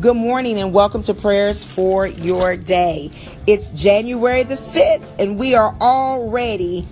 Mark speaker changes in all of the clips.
Speaker 1: Good morning and welcome to prayers for your day. It's January the 5th and we are already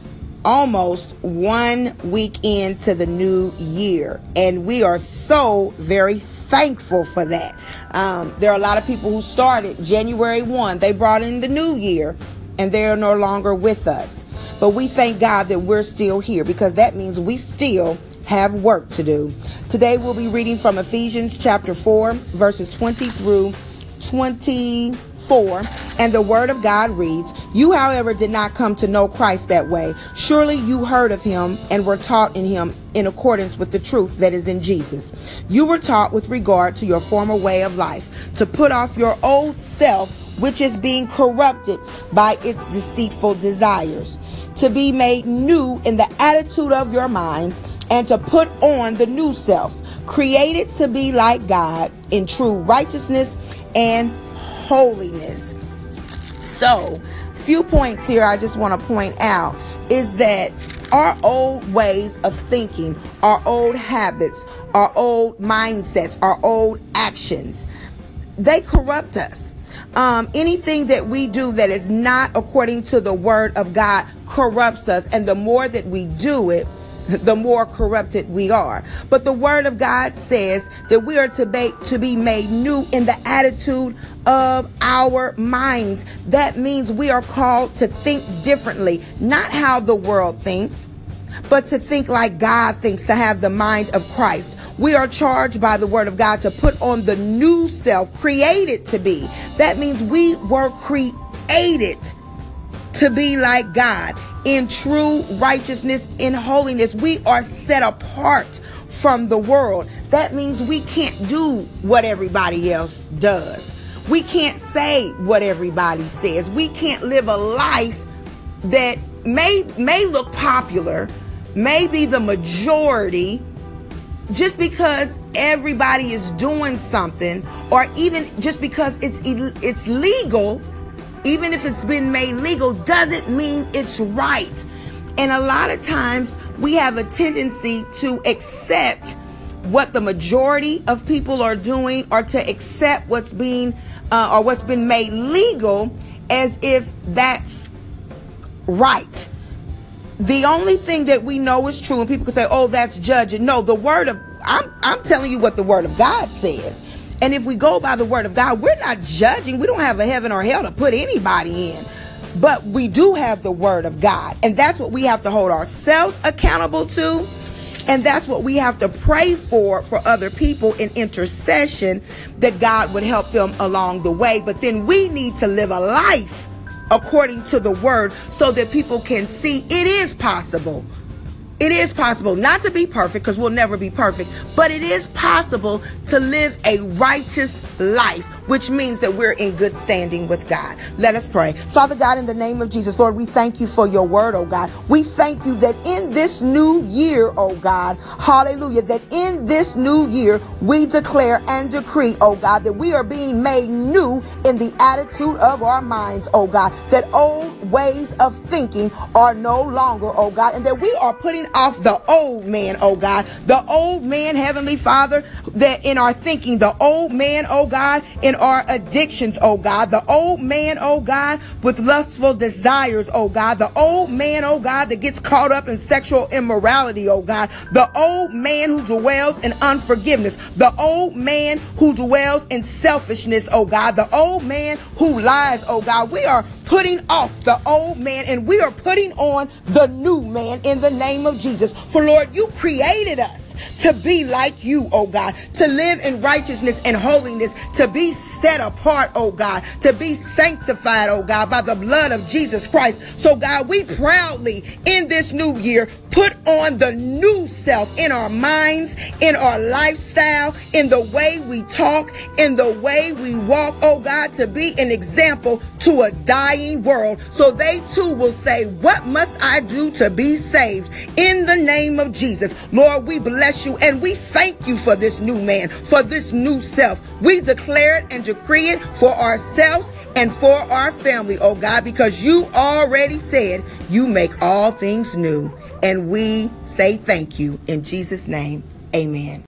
Speaker 1: almost one week into the new year. And we are so very thankful for that. Um, there are a lot of people who started January 1, they brought in the new year and they are no longer with us. But we thank God that we're still here because that means we still have work to do. Today we'll be reading from Ephesians chapter 4, verses 20 through 24. And the word of God reads, You, however, did not come to know Christ that way. Surely you heard of him and were taught in him in accordance with the truth that is in Jesus. You were taught with regard to your former way of life to put off your old self, which is being corrupted by its deceitful desires, to be made new in the attitude of your minds and to put on the new self, created to be like God in true righteousness and holiness. So, few points here I just want to point out is that our old ways of thinking, our old habits, our old mindsets, our old actions, they corrupt us. Um, anything that we do that is not according to the word of God corrupts us. And the more that we do it, the more corrupted we are. But the word of God says that we are to be, to be made new in the attitude of our minds. That means we are called to think differently, not how the world thinks, but to think like God thinks, to have the mind of Christ. We are charged by the word of God to put on the new self, created to be. That means we were created to be like God in true righteousness, in holiness. We are set apart from the world. That means we can't do what everybody else does. We can't say what everybody says. We can't live a life that may may look popular, may be the majority just because everybody is doing something or even just because it's it's legal even if it's been made legal, doesn't mean it's right. And a lot of times we have a tendency to accept what the majority of people are doing or to accept what's being uh, or what's been made legal as if that's right. The only thing that we know is true, and people can say, "Oh, that's judging." No, the word of I'm I'm telling you what the word of God says. And if we go by the word of God, we're not judging. We don't have a heaven or hell to put anybody in. But we do have the word of God. And that's what we have to hold ourselves accountable to. And that's what we have to pray for for other people in intercession that God would help them along the way. But then we need to live a life according to the word so that people can see it is possible it is possible not to be perfect because we'll never be perfect, but it is possible to live a righteous life, which means that we're in good standing with God. Let us pray. Father God, in the name of Jesus, Lord, we thank you for your word, oh God. We thank you that in this new year, oh God, hallelujah, that in this new year, we declare and decree, oh God, that we are being made new in the attitude of our minds, oh God, that old ways of thinking are no longer, oh God, and that we are putting off the old man, oh God. The old man, Heavenly Father, that in our thinking, the old man, oh God, in our addictions, oh God. The old man, oh God, with lustful desires, oh God. The old man, oh God, that gets caught up in sexual immorality, oh God. The old man who dwells in unforgiveness. The old man who dwells in selfishness, oh God. The old man who lies, oh God. We are putting off the old man and we are putting on the new man in the name of Jesus. For Lord, you created us to be like you, oh God, to live in righteousness and holiness, to be set apart, oh God, to be sanctified, oh God, by the blood of Jesus Christ. So, God, we proudly in this new year put on the new self in our minds, in our lifestyle, in the way we talk, in the way we walk, oh God, to be an example to a dying world. So they too will say, What must I do to be saved? In the name of Jesus. Lord, we bless bless you and we thank you for this new man, for this new self. We declare it and decree it for ourselves and for our family, oh God, because you already said you make all things new. And we say thank you in Jesus' name. Amen.